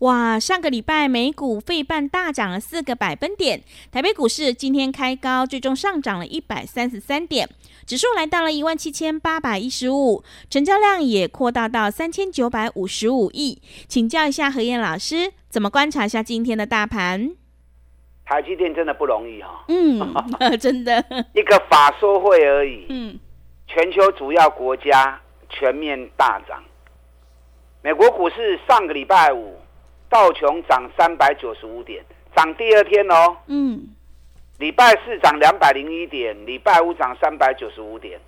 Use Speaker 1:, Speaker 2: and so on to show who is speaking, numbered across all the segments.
Speaker 1: 哇，上个礼拜美股费半大涨了四个百分点，台北股市今天开高，最终上涨了一百三十三点。指数来到了一万七千八百一十五，成交量也扩大到三千九百五十五亿。请教一下何燕老师，怎么观察一下今天的大盘？
Speaker 2: 台积电真的不容易哈、哦。
Speaker 1: 嗯，真的。
Speaker 2: 一个法说会而已。
Speaker 1: 嗯。
Speaker 2: 全球主要国家全面大涨。美国股市上个礼拜五道琼涨三百九十五点，涨第二天哦。嗯。礼拜四涨两百零一点，礼拜五涨三百九十五点。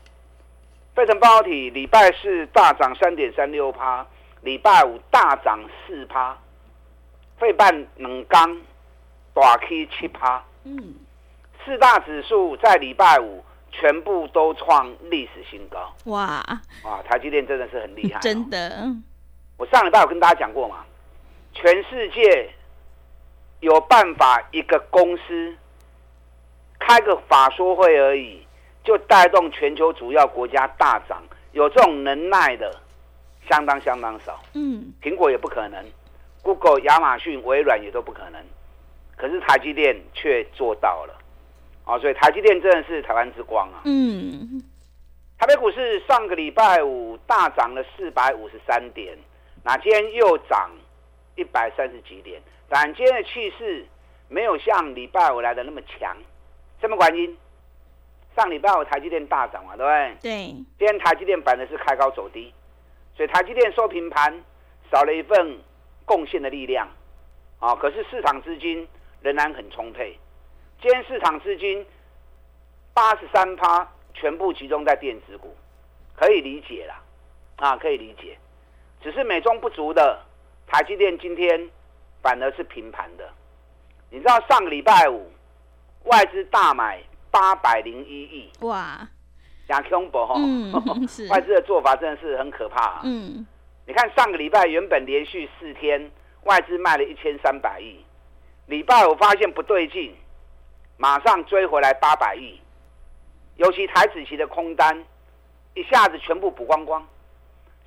Speaker 2: 费城半导体礼拜四大涨三点三六趴，礼拜五大涨四趴。费半能刚大起七趴。嗯，四大指数在礼拜五全部都创历史新高。哇哇，台积电真的是很厉害哦。
Speaker 1: 真的，
Speaker 2: 我上礼拜有跟大家讲过嘛，全世界有办法一个公司。开个法说会而已，就带动全球主要国家大涨，有这种能耐的，相当相当少。嗯，苹果也不可能，Google、亚马逊、微软也都不可能，可是台积电却做到了。啊，所以台积电真的是台湾之光啊。嗯，台北股市上个礼拜五大涨了四百五十三点，那今天又涨一百三十几点，但今天的气势没有像礼拜五来的那么强。什么原因？上礼拜五台积电大涨嘛，对不对？
Speaker 1: 对。
Speaker 2: 今天台积电反的是开高走低，所以台积电收平盘，少了一份贡献的力量。啊，可是市场资金仍然很充沛。今天市场资金八十三趴全部集中在电子股，可以理解啦。啊，可以理解。只是美中不足的台积电今天反而是平盘的。你知道上个礼拜五？外资大买八百零一亿，哇，讲恐怖哈，嗯、外资的做法真的是很可怕、啊。嗯，你看上个礼拜原本连续四天外资卖了一千三百亿，礼拜五发现不对劲，马上追回来八百亿，尤其台子期的空单一下子全部补光光。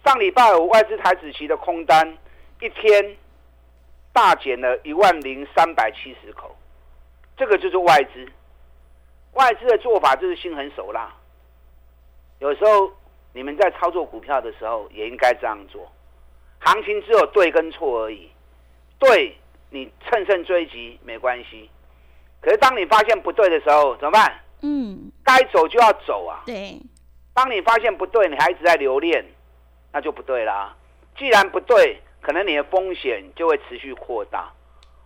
Speaker 2: 上礼拜五外资台子期的空单一天大减了一万零三百七十口。这个就是外资，外资的做法就是心狠手辣。有时候你们在操作股票的时候也应该这样做。行情只有对跟错而已，对你乘胜追击没关系。可是当你发现不对的时候怎么办？嗯，该走就要走啊。
Speaker 1: 对，
Speaker 2: 当你发现不对，你还一直在留恋，那就不对啦。既然不对，可能你的风险就会持续扩大。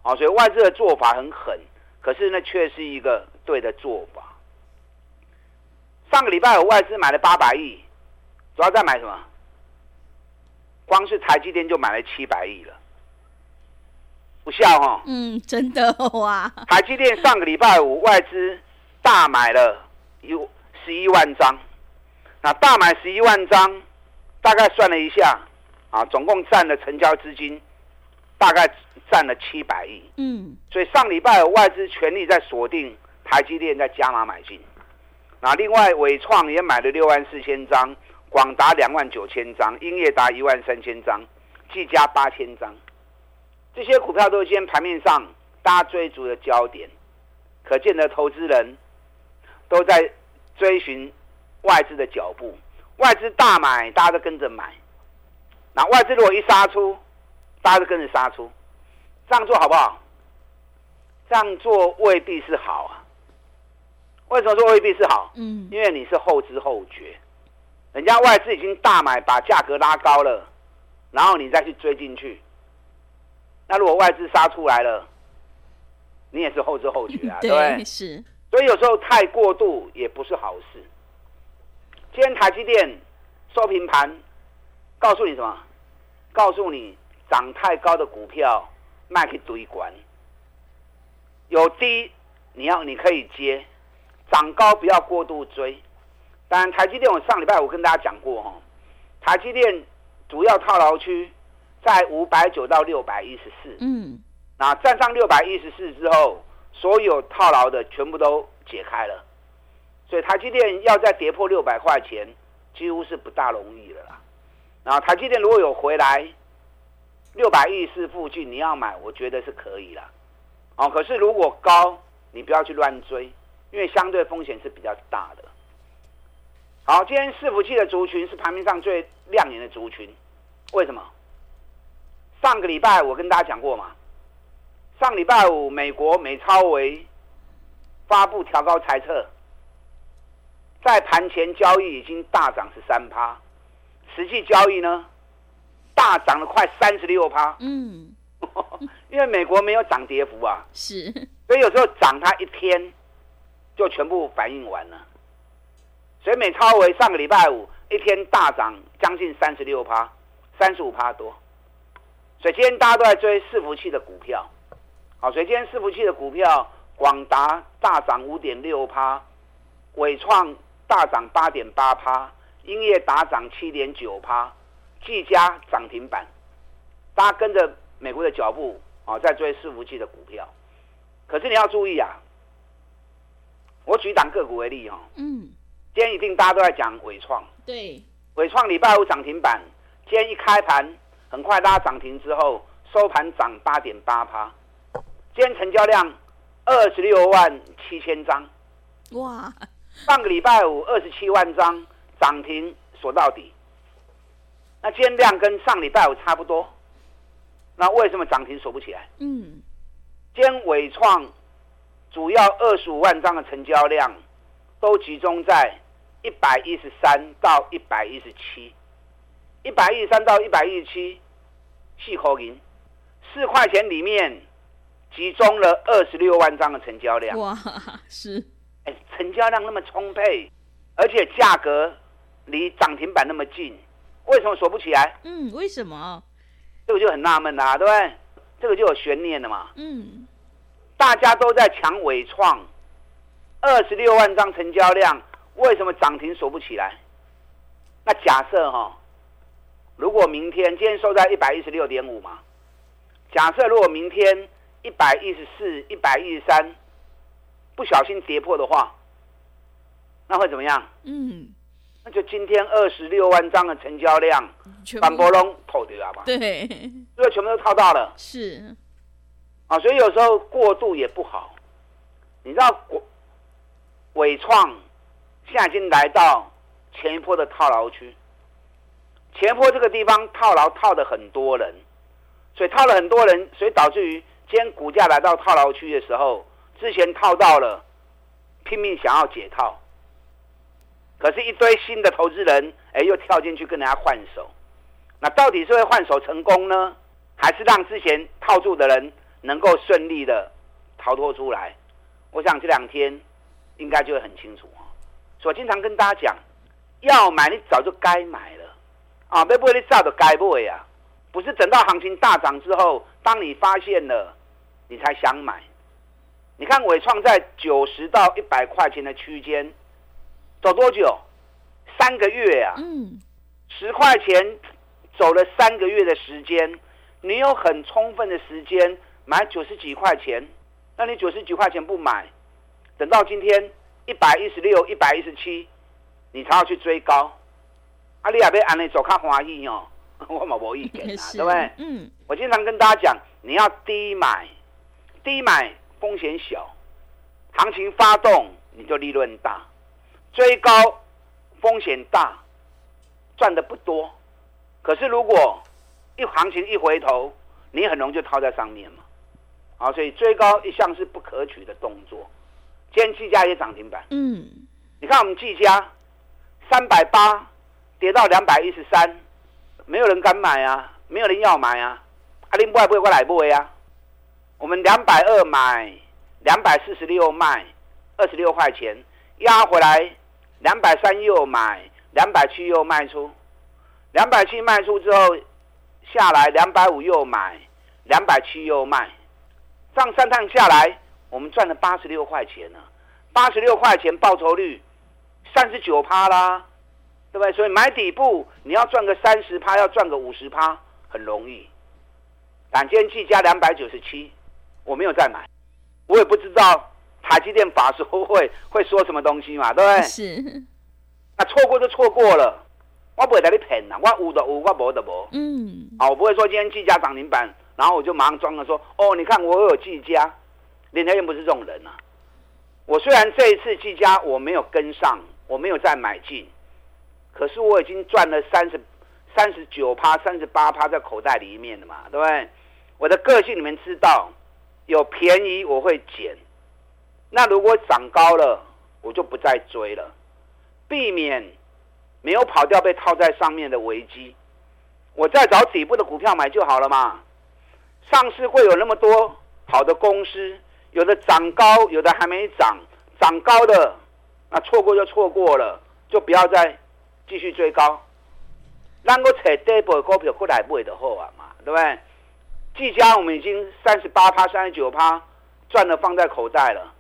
Speaker 2: 啊，所以外资的做法很狠。可是那却是一个对的做法。上个礼拜五外资买了八百亿，主要在买什么？光是台积电就买了七百亿了，不笑哈？
Speaker 1: 嗯，真的哇！
Speaker 2: 台积电上个礼拜五外资大买了有十一万张，那大买十一万张，大概算了一下啊，总共占了成交资金。大概占了七百亿，嗯，所以上礼拜有外资全力在锁定台积电，在加码买进。那另外伟创也买了六万四千张，广达两万九千张，英业达一万三千张，技嘉八千张。这些股票都是今天盘面上大家追逐的焦点，可见的投资人都在追寻外资的脚步。外资大买，大家都跟着买。那外资如果一杀出，大家都跟着杀出，这样做好不好？这样做未必是好啊。为什么说未必是好？嗯，因为你是后知后觉，人家外资已经大买，把价格拉高了，然后你再去追进去。那如果外资杀出来了，你也是后知后觉啊，对，对不对？
Speaker 1: 是。
Speaker 2: 所以有时候太过度也不是好事。今天台积电收平盘，告诉你什么？告诉你涨太高的股票卖去堆管，有低你要你可以接，涨高不要过度追。当然，台积电我上礼拜我跟大家讲过哈，台积电主要套牢区在五百九到六百一十四。嗯，那站上六百一十四之后，所有套牢的全部都解开了，所以台积电要再跌破六百块钱，几乎是不大容易的啦。然后台积电如果有回来六百一十四附近，你要买，我觉得是可以啦。哦，可是如果高，你不要去乱追，因为相对风险是比较大的。好，今天伺服器的族群是盘面上最亮眼的族群，为什么？上个礼拜我跟大家讲过嘛，上礼拜五美国美超微发布调高财测，在盘前交易已经大涨十三趴，实际交易呢大涨了快三十六趴。嗯，因为美国没有涨跌幅啊，
Speaker 3: 是，
Speaker 2: 所以有时候涨它一天就全部反应完了。所以美超为上个礼拜五一天大涨将近三十六趴，三十五趴多。所以今天大家都在追伺服器的股票，好，所以今天伺服器的股票，广达大涨五点六趴，伟创大涨八点八趴，英业打涨七点九趴，技嘉涨停板。大家跟着美国的脚步啊，在追伺服器的股票。可是你要注意啊，我举档个股为例哈，嗯。今天一定大家都在讲伟创，
Speaker 3: 对，
Speaker 2: 伟创礼拜五涨停板，今天一开盘很快拉涨停之后，收盘涨八点八趴，今天成交量二十六万七千张，哇！上个礼拜五二十七万张涨停锁到底，那今天量跟上礼拜五差不多，那为什么涨停锁不起来？嗯，今天纬创主要二十五万张的成交量都集中在。一百一十三到一百一十七，一百一十三到一百一十七，四块银，四块钱里面集中了二十六万张的成交量。
Speaker 3: 哇，是，
Speaker 2: 哎，成交量那么充沛，而且价格离涨停板那么近，为什么锁不起来？
Speaker 3: 嗯，为什么？
Speaker 2: 这个就很纳闷啦，对不对？这个就有悬念了嘛。
Speaker 3: 嗯，
Speaker 2: 大家都在抢伟创，二十六万张成交量。为什么涨停锁不起来？那假设哈，如果明天今天收在一百一十六点五嘛，假设如果明天一百一十四、一百一十三不小心跌破的话，那会怎么样？嗯，那就今天二十六万张的成交量，反波龙套掉了吧？
Speaker 3: 对，
Speaker 2: 所以全部都套到了。
Speaker 3: 是
Speaker 2: 啊，所以有时候过度也不好。你知道伟创？现在已经来到前一波的套牢区，前一波这个地方套牢套的很多人，所以套了很多人，所以导致于今天股价来到套牢区的时候，之前套到了，拼命想要解套，可是，一堆新的投资人，哎，又跳进去跟人家换手，那到底是会换手成功呢，还是让之前套住的人能够顺利的逃脱出来？我想这两天应该就会很清楚。我经常跟大家讲，要买你早就该买了，啊，别不会你早就该买呀，不是等到行情大涨之后，当你发现了，你才想买。你看纬创在九十到一百块钱的区间走多久？三个月啊，嗯，十块钱走了三个月的时间，你有很充分的时间买九十几块钱，那你九十几块钱不买，等到今天。一百一十六、一百一十七，你才要去追高，啊，你也别按你走看欢喜哦，我冇无意见啊，对不对？嗯，我经常跟大家讲，你要低买，低买风险小，行情发动你就利润大，追高风险大，赚的不多。可是如果一行情一回头，你很容易就套在上面嘛，啊，所以追高一向是不可取的动作。今天技嘉也涨停板。嗯，你看我们技嘉三百八跌到两百一十三，没有人敢买啊，没有人要买啊。阿林不会不会过来不会啊？我们两百二买，两百四十六卖，二十六块钱，压回来两百三又买，两百七又卖出，两百七卖出之后下来两百五又买，两百七又卖，这样三趟下来，我们赚了八十六块钱呢，八十六块钱报酬率三十九趴啦，对不对？所以买底部你要赚个三十趴，要赚个五十趴很容易。但今天技嘉两百九十七，我没有再买，我也不知道。台积电法说会会说什么东西嘛？对不对？
Speaker 3: 是。
Speaker 2: 那错过就错过了，我不会带你骗呐。我有的有，我没的没。
Speaker 3: 嗯。
Speaker 2: 啊，我不会说今天技嘉涨停板，然后我就马上装了说，哦，你看我有技嘉。林台燕不是这种人啊。我虽然这一次技嘉我没有跟上，我没有再买进，可是我已经赚了三十三十九趴、三十八趴在口袋里面了嘛，对不对？我的个性你们知道，有便宜我会捡。那如果涨高了，我就不再追了，避免没有跑掉被套在上面的危机。我再找底部的股票买就好了嘛。上市会有那么多好的公司，有的涨高，有的还没涨。涨高的，那错过就错过了，就不要再继续追高。让我找底部股票过来买的好啊嘛，对不对？技嘉我们已经三十八趴、三十九趴赚了，放在口袋了。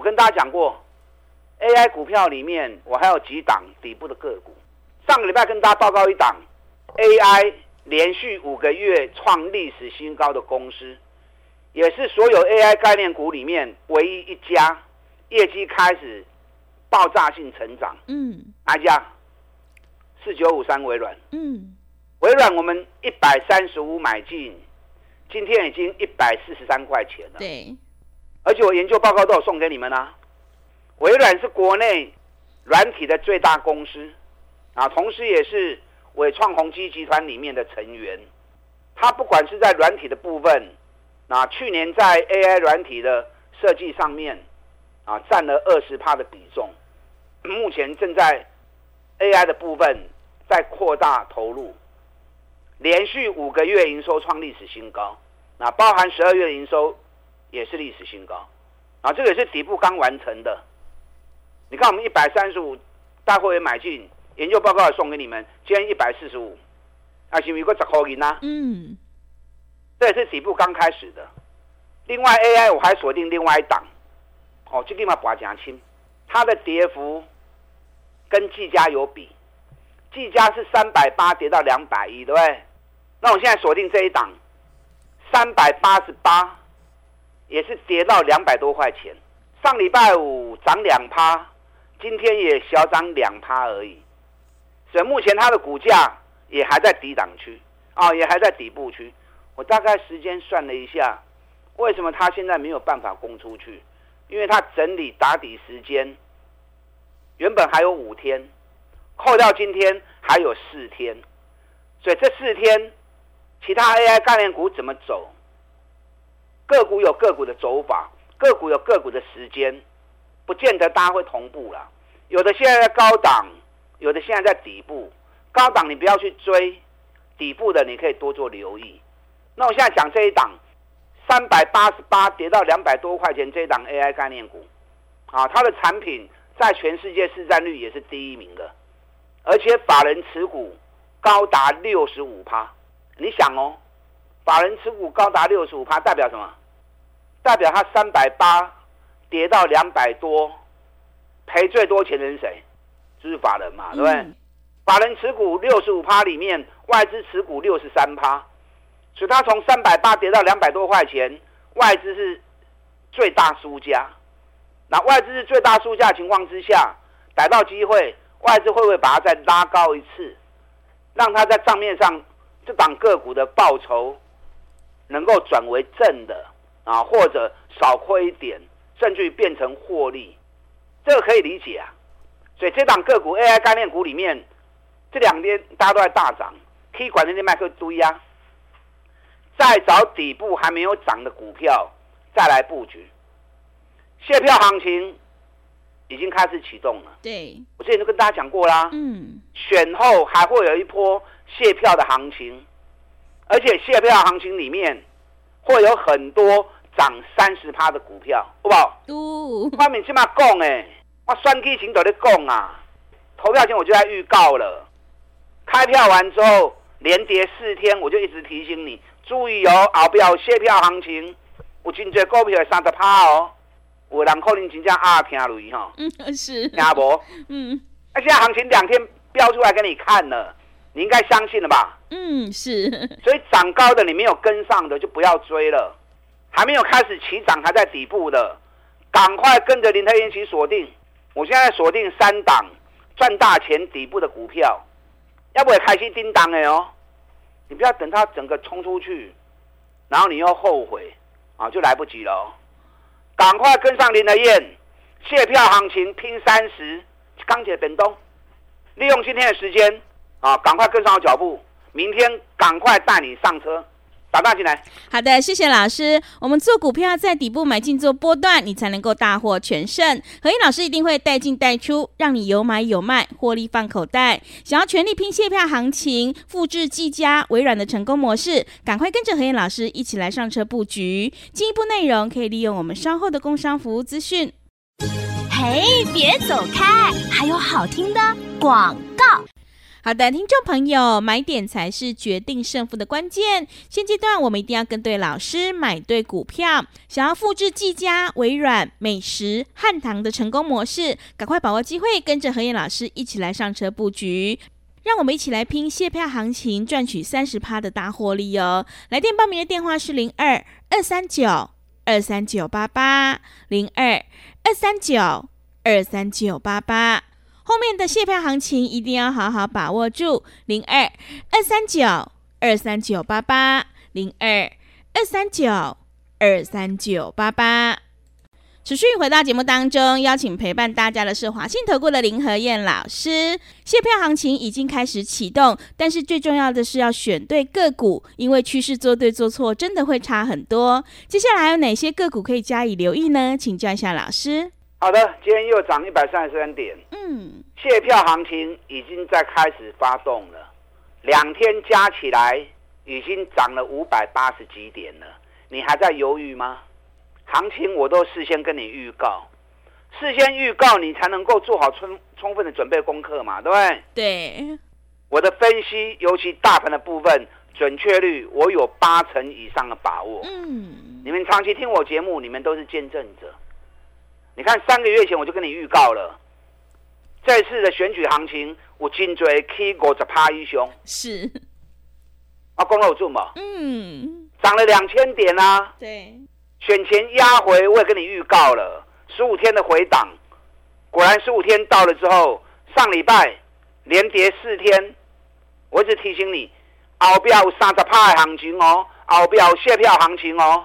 Speaker 2: 我跟大家讲过，AI 股票里面我还有几档底部的个股。上个礼拜跟大家报告一档 AI 连续五个月创历史新高的公司，也是所有 AI 概念股里面唯一一家业绩开始爆炸性成长。
Speaker 3: 嗯，
Speaker 2: 哪一家？四九五三微软。
Speaker 3: 嗯，
Speaker 2: 微软我们一百三十五买进，今天已经一百四十三块钱了。
Speaker 3: 对。
Speaker 2: 而且我研究报告都有送给你们啊。微软是国内软体的最大公司啊，同时也是伟创宏基集团里面的成员。它不管是在软体的部分，啊，去年在 AI 软体的设计上面啊，占了二十趴的比重。目前正在 AI 的部分在扩大投入，连续五个月营收创历史新高，那包含十二月营收。也是历史新高，啊，这个也是底部刚完成的。你看，我们一百三十五大会员买进，研究报告也送给你们，今天一百四十五，啊，是不是有个十块银啊？
Speaker 3: 嗯，
Speaker 2: 这也是底部刚开始的。另外，AI 我还锁定另外一档，哦，这地方不要讲清，它的跌幅跟技嘉有比，技嘉是三百八跌到两百一，对不对？那我现在锁定这一档，三百八十八。也是跌到两百多块钱，上礼拜五涨两趴，今天也小涨两趴而已，所以目前它的股价也还在低档区啊，也还在底部区。我大概时间算了一下，为什么它现在没有办法攻出去？因为它整理打底时间原本还有五天，扣掉今天还有四天，所以这四天其他 AI 概念股怎么走？个股有个股的走法，个股有个股的时间，不见得大家会同步啦。有的现在在高档，有的现在在底部。高档你不要去追，底部的你可以多做留意。那我现在讲这一档，三百八十八跌到两百多块钱这一档 AI 概念股，啊，它的产品在全世界市占率也是第一名的，而且法人持股高达六十五趴。你想哦，法人持股高达六十五趴，代表什么？代表它三百八跌到两百多，赔最多钱的是谁？就是法人嘛，对不对？嗯、法人持股六十五趴里面，外资持股六十三趴，所以它从三百八跌到两百多块钱，外资是最大输家。那外资是最大输家的情况之下，逮到机会，外资会不会把它再拉高一次，让它在账面上这档个股的报酬能够转为正的？啊，或者少亏一点，甚至于变成获利，这个可以理解啊。所以这档个股 AI 概念股里面，这两天大家都在大涨，可以管那些麦克堆呀。再找底部还没有涨的股票，再来布局。卸票行情已经开始启动了。
Speaker 3: 对，
Speaker 2: 我之前就跟大家讲过啦。
Speaker 3: 嗯。
Speaker 2: 选后还会有一波卸票的行情，而且卸票行情里面。会有很多涨三十趴的股票，好不好？
Speaker 3: 都
Speaker 2: 外面这么讲诶，我选举前都在讲啊，投票前我就在预告了。开票完之后连跌四天，我就一直提醒你注意哦，后边有卸票行情，有真多股票三十趴哦，有人可能真正啊听雷哈，
Speaker 3: 嗯是，
Speaker 2: 听无？
Speaker 3: 嗯，
Speaker 2: 那现在行情两天标出来给你看了，你应该相信了吧？
Speaker 3: 嗯是，
Speaker 2: 所以涨高的你没有跟上的就不要追了，还没有开始起涨还在底部的，赶快跟着林和彦一起锁定。我现在锁定三档赚大钱底部的股票。要不也开心叮当的哦，你不要等它整个冲出去，然后你又后悔啊，就来不及了哦。赶快跟上林德彦，谢票行情拼三十，钢铁本东，利用今天的时间啊，赶快跟上我脚步，明天赶快带你上车。打大进来，
Speaker 3: 好的，谢谢老师。我们做股票在底部买进做波段，你才能够大获全胜。何燕老师一定会带进带出，让你有买有卖，获利放口袋。想要全力拼卸票行情，复制技嘉、微软的成功模式，赶快跟着何燕老师一起来上车布局。进一步内容可以利用我们稍后的工商服务资讯。
Speaker 1: 嘿，别走开，还有好听的广告。
Speaker 3: 好的，听众朋友，买点才是决定胜负的关键。现阶段我们一定要跟对老师，买对股票。想要复制技嘉、微软、美食、汉唐的成功模式，赶快把握机会，跟着何燕老师一起来上车布局。让我们一起来拼谢票行情，赚取三十趴的大获利哦！来电报名的电话是零二二三九二三九八八零二二三九二三九八八。后面的谢票行情一定要好好把握住，零二二三九二三九八八，零二二三九二三九八八。持续回到节目当中，邀请陪伴大家的是华信投顾的林和燕老师。谢票行情已经开始启动，但是最重要的是要选对个股，因为趋势做对做错真的会差很多。接下来有哪些个股可以加以留意呢？请教一下老师。
Speaker 2: 好的，今天又涨一百三十三点。嗯，卸票行情已经在开始发动了，两天加起来已经涨了五百八十几点了。你还在犹豫吗？行情我都事先跟你预告，事先预告你才能够做好充充分的准备功课嘛，对不对？
Speaker 3: 对。我
Speaker 2: 的分析，尤其大盘的部分，准确率我有八成以上的把握。嗯，你们长期听我节目，你们都是见证者。你看，三个月前我就跟你预告了，这次的选举行情，我精准 K 五十趴以上。
Speaker 3: 是，
Speaker 2: 啊，公路住嘛？嗯，涨了两千点啊。
Speaker 3: 对，
Speaker 2: 选前压回，我也跟你预告了，十五天的回档，果然十五天到了之后，上礼拜连跌四天，我一直提醒你，后边有三十趴的行情哦，后边有谢票行情哦，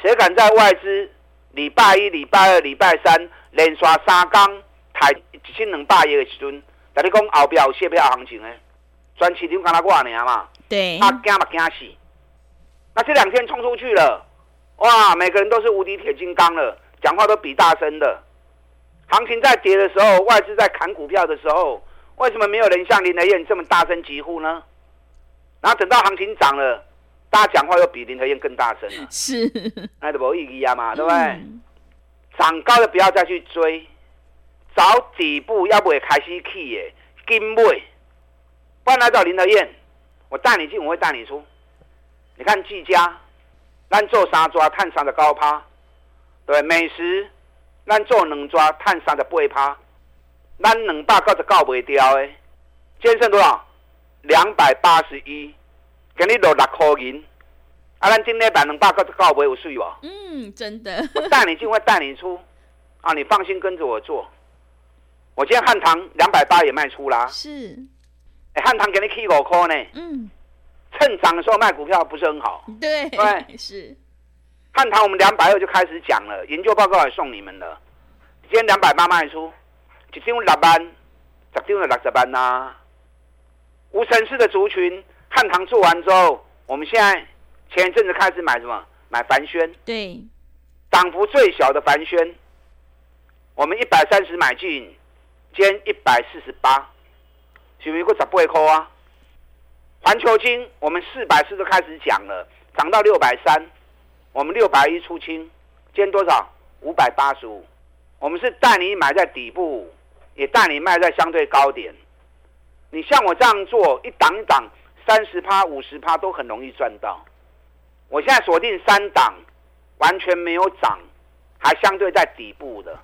Speaker 2: 谁敢在外资？礼拜一、礼拜二、礼拜三连刷三缸，抬一千两百亿的时阵，跟你讲后边有谢票行情诶，专市场干那挂尔嘛？
Speaker 3: 对，
Speaker 2: 他惊嘛惊死。那这两天冲出去了，哇，每个人都是无敌铁金刚了，讲话都比大声的。行情在跌的时候，外资在砍股票的时候，为什么没有人像林和彦这么大声疾呼呢？然后等到行情涨了。大家讲话又比林和燕更大声了，
Speaker 3: 是，
Speaker 2: 那就没意义啊嘛，对不对？涨、嗯、高的不要再去追，找底部要不会开始去耶，跟尾，不然来找林和燕，我带你进，我会带你出。你看技嘉，咱做三抓，探三的高趴，对，美食，咱做两抓，探三的八趴，咱两百九十九不掉诶，今天剩多少？两百八十一。给你落六块银，啊，咱今天百能八个高不有税哦。
Speaker 3: 嗯，真的。
Speaker 2: 我带你进，会带你出，啊，你放心跟着我做。我今天汉唐两百八也卖出啦。
Speaker 3: 是。
Speaker 2: 哎，汉唐给你起五块呢。嗯。趁涨的时候卖股票不是很好？
Speaker 3: 对。对。是。
Speaker 2: 汉唐我们两百二就开始讲了，研究报告也送你们了。今天两百八卖出，一张六万，十张就六十万呐。无城市的族群。汉唐做完之后，我们现在前一阵子开始买什么？买帆宣。
Speaker 3: 对，
Speaker 2: 涨幅最小的帆宣，我们一百三十买进，今天一百四十八，是不是过十八块啊？环球金我们四百四都开始讲了，涨到六百三，我们六百一出清，今天多少？五百八十五。我们是带你买在底部，也带你卖在相对高点。你像我这样做，一档一档，三十趴、五十趴都很容易赚到。我现在锁定三档，完全没有涨，还相对在底部的。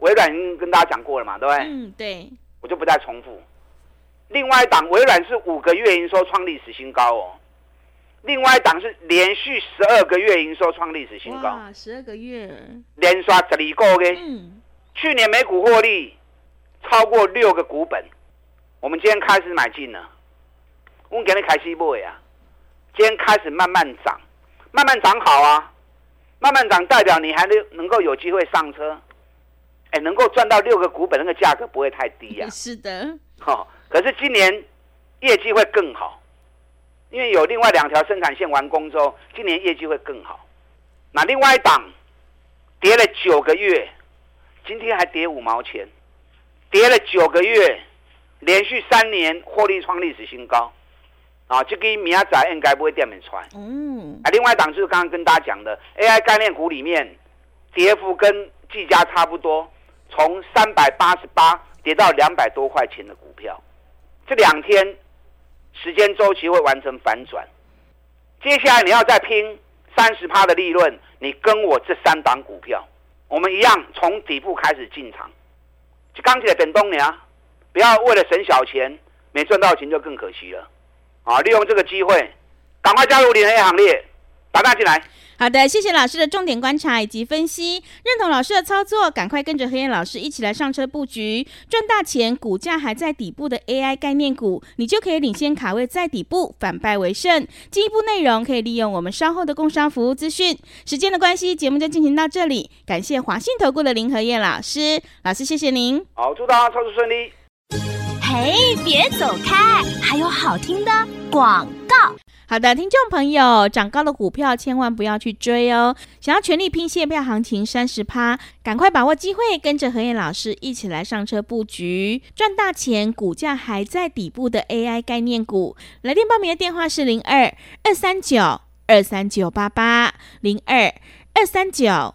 Speaker 2: 微软已经跟大家讲过了嘛，对不对？
Speaker 3: 嗯，对。
Speaker 2: 我就不再重复。另外一档微软是五个月营收创历史新高哦。另外一档是连续十二个月营收创历史新高。
Speaker 3: 十二个月。
Speaker 2: 连刷十二个月。
Speaker 3: 嗯。
Speaker 2: 去年每股获利超过六个股本。我们今天开始买进了。我们给你开始买啊。今天开始慢慢涨，慢慢涨好啊。慢慢涨代表你还能能够有机会上车。哎，能够赚到六个股本，那个价格不会太低啊。
Speaker 3: 是的。
Speaker 2: 好，可是今年业绩会更好，因为有另外两条生产线完工之后，今年业绩会更好。那另外一档跌了九个月，今天还跌五毛钱，跌了九个月，连续三年获利创历史新高。啊，这个明仔应该不会掉面穿。嗯。啊，另外一档就是刚刚跟大家讲的 AI 概念股里面，跌幅跟技嘉差不多。从三百八十八跌到两百多块钱的股票，这两天时间周期会完成反转。接下来你要再拼三十趴的利润，你跟我这三档股票，我们一样从底部开始进场。钢铁等东娘，不要为了省小钱，没赚到钱就更可惜了。啊，利用这个机会，赶快加入联合行列，打大进来。
Speaker 3: 好的，谢谢老师的重点观察以及分析，认同老师的操作，赶快跟着黑燕老师一起来上车布局，赚大钱。股价还在底部的 AI 概念股，你就可以领先卡位在底部，反败为胜。进一步内容可以利用我们稍后的工商服务资讯。时间的关系，节目就进行到这里，感谢华信投顾的林和燕老师，老师谢谢您。
Speaker 2: 好，祝大家操作顺利。
Speaker 1: 哎，别走开，还有好听的广告。
Speaker 3: 好的，听众朋友，涨高的股票千万不要去追哦。想要全力拼现票行情三十趴，赶快把握机会，跟着何燕老师一起来上车布局，赚大钱。股价还在底部的 AI 概念股，来电报名的电话是零二二三九二三九八八零二二三九